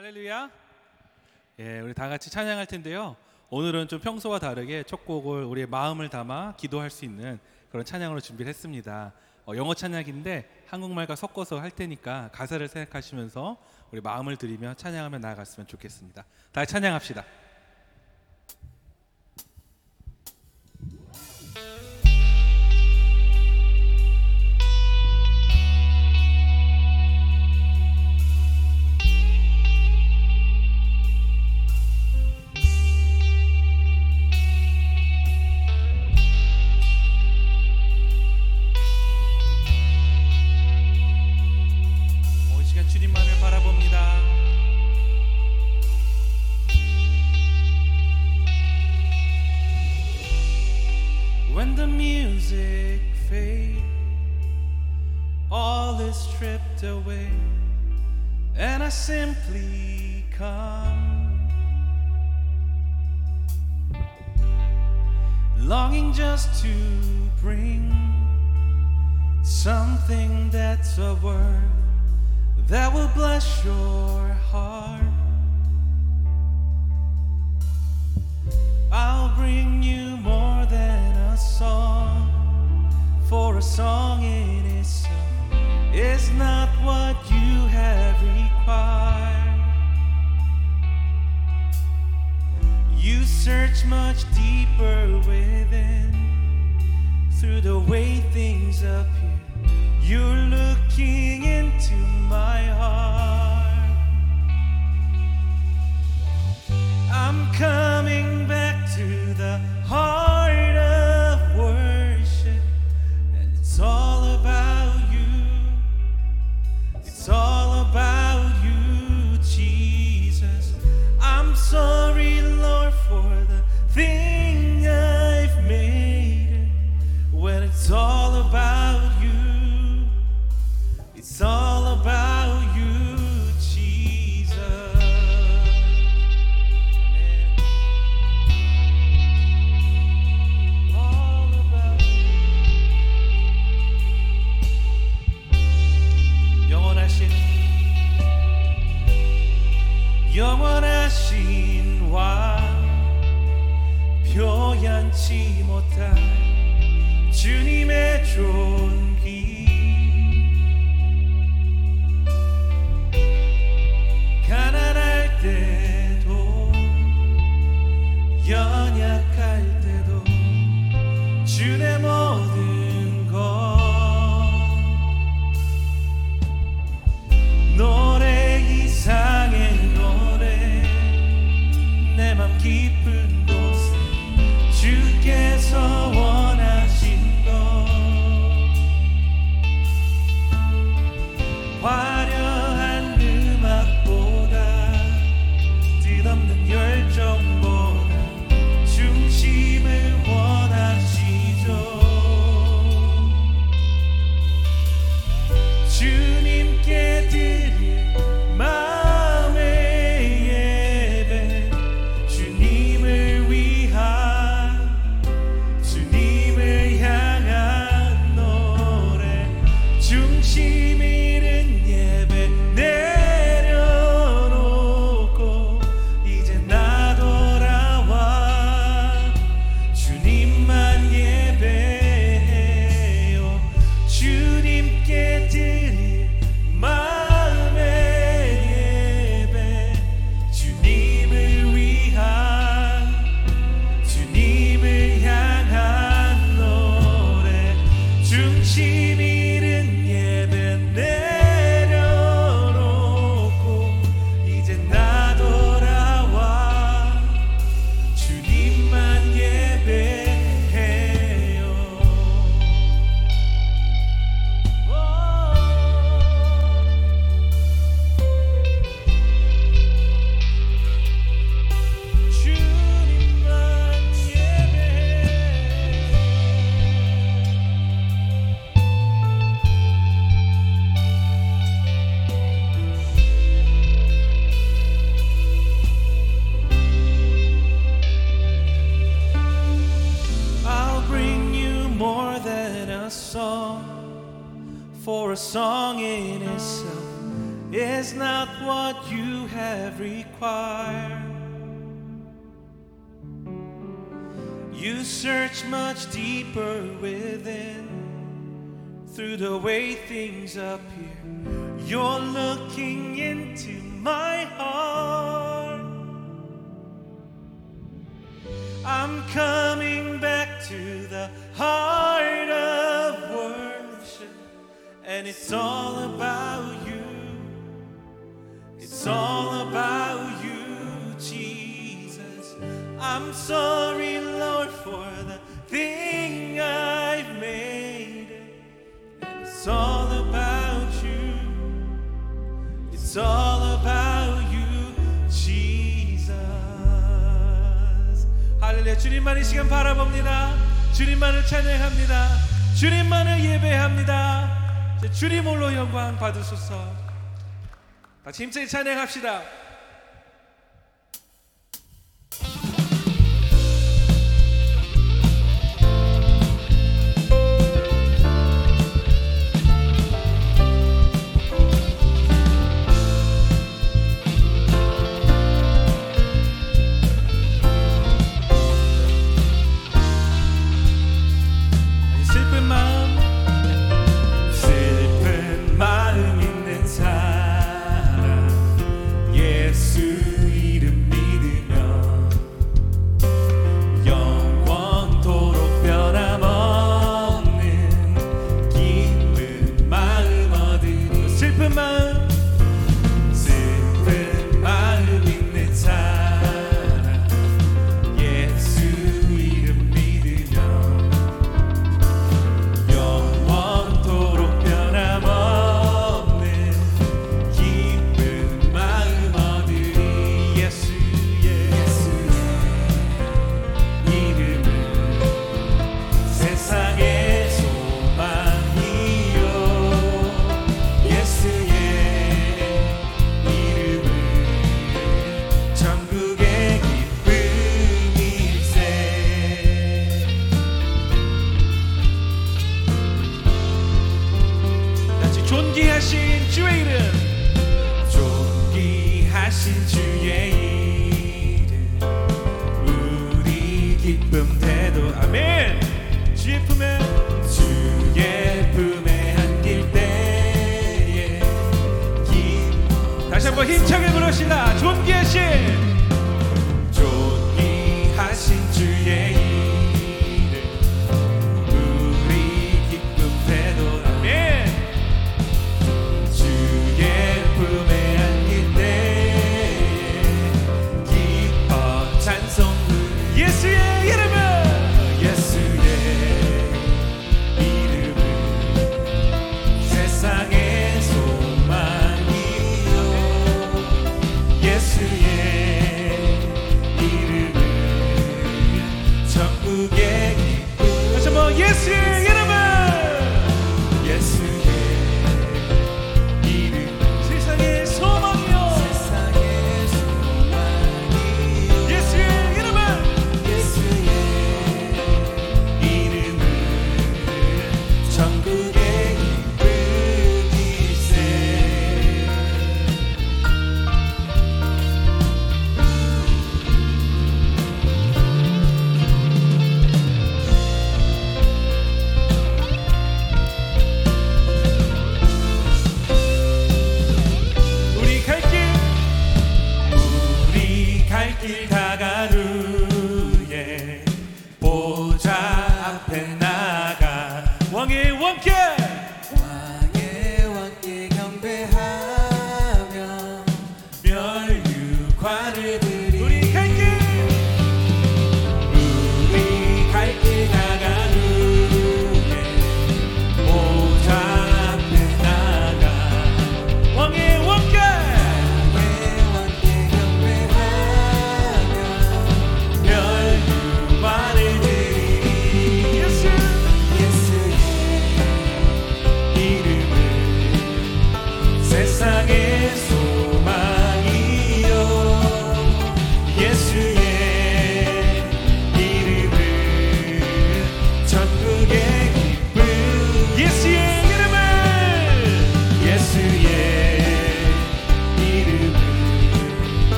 할렐루야. 예, 우리 다 같이 찬양할 텐데요. 오늘은 좀 평소와 다르게 첫 곡을 우리의 마음을 담아 기도할 수 있는 그런 찬양으로 준비를 했습니다. 어, 영어 찬양인데 한국말과 섞어서 할 테니까 가사를 생각하시면서 우리 마음을 들이며 찬양하며 나아갔으면 좋겠습니다. 다 찬양합시다. Music fades, all is stripped away, and I simply come, longing just to bring something that's a word that will bless your heart. I'll bring you more than a song, for a song in itself is not what you have required. You search much deeper within through the way things appear. For a song in itself is not what you have required. You search much deeper within through the way things appear. You're looking into my heart. I'm coming back to the heart of and it's all about you. It's all about you, Jesus. I'm sorry, Lord, for the thing I've made. And it's all about you. It's all about you, Jesus. 할렐루야. 주님만의 시간 바라봅니다. 주님만을 찬양합니다. 주님만을 예배합니다. 주님으로 영광 받으소서. 다 힘차게 찬양합시다.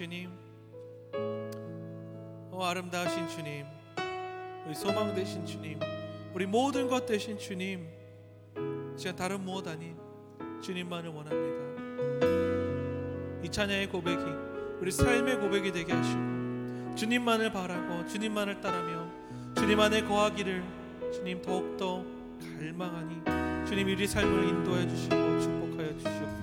주님. 오 아름다우신 주님. 우리 소망 되신 주님. 우리 모든 것 되신 주님. 시간 다른 무엇 아닌 주님만을 원합니다. 이 찬양의 고백이 우리 삶의 고백이 되게 하시고 주님만을 바라고 주님만을 따르며 주님 안에 거하기를 주님 더욱더 갈망하니 주님 우리 삶을 인도해 주시고 축복하여 주시옵소서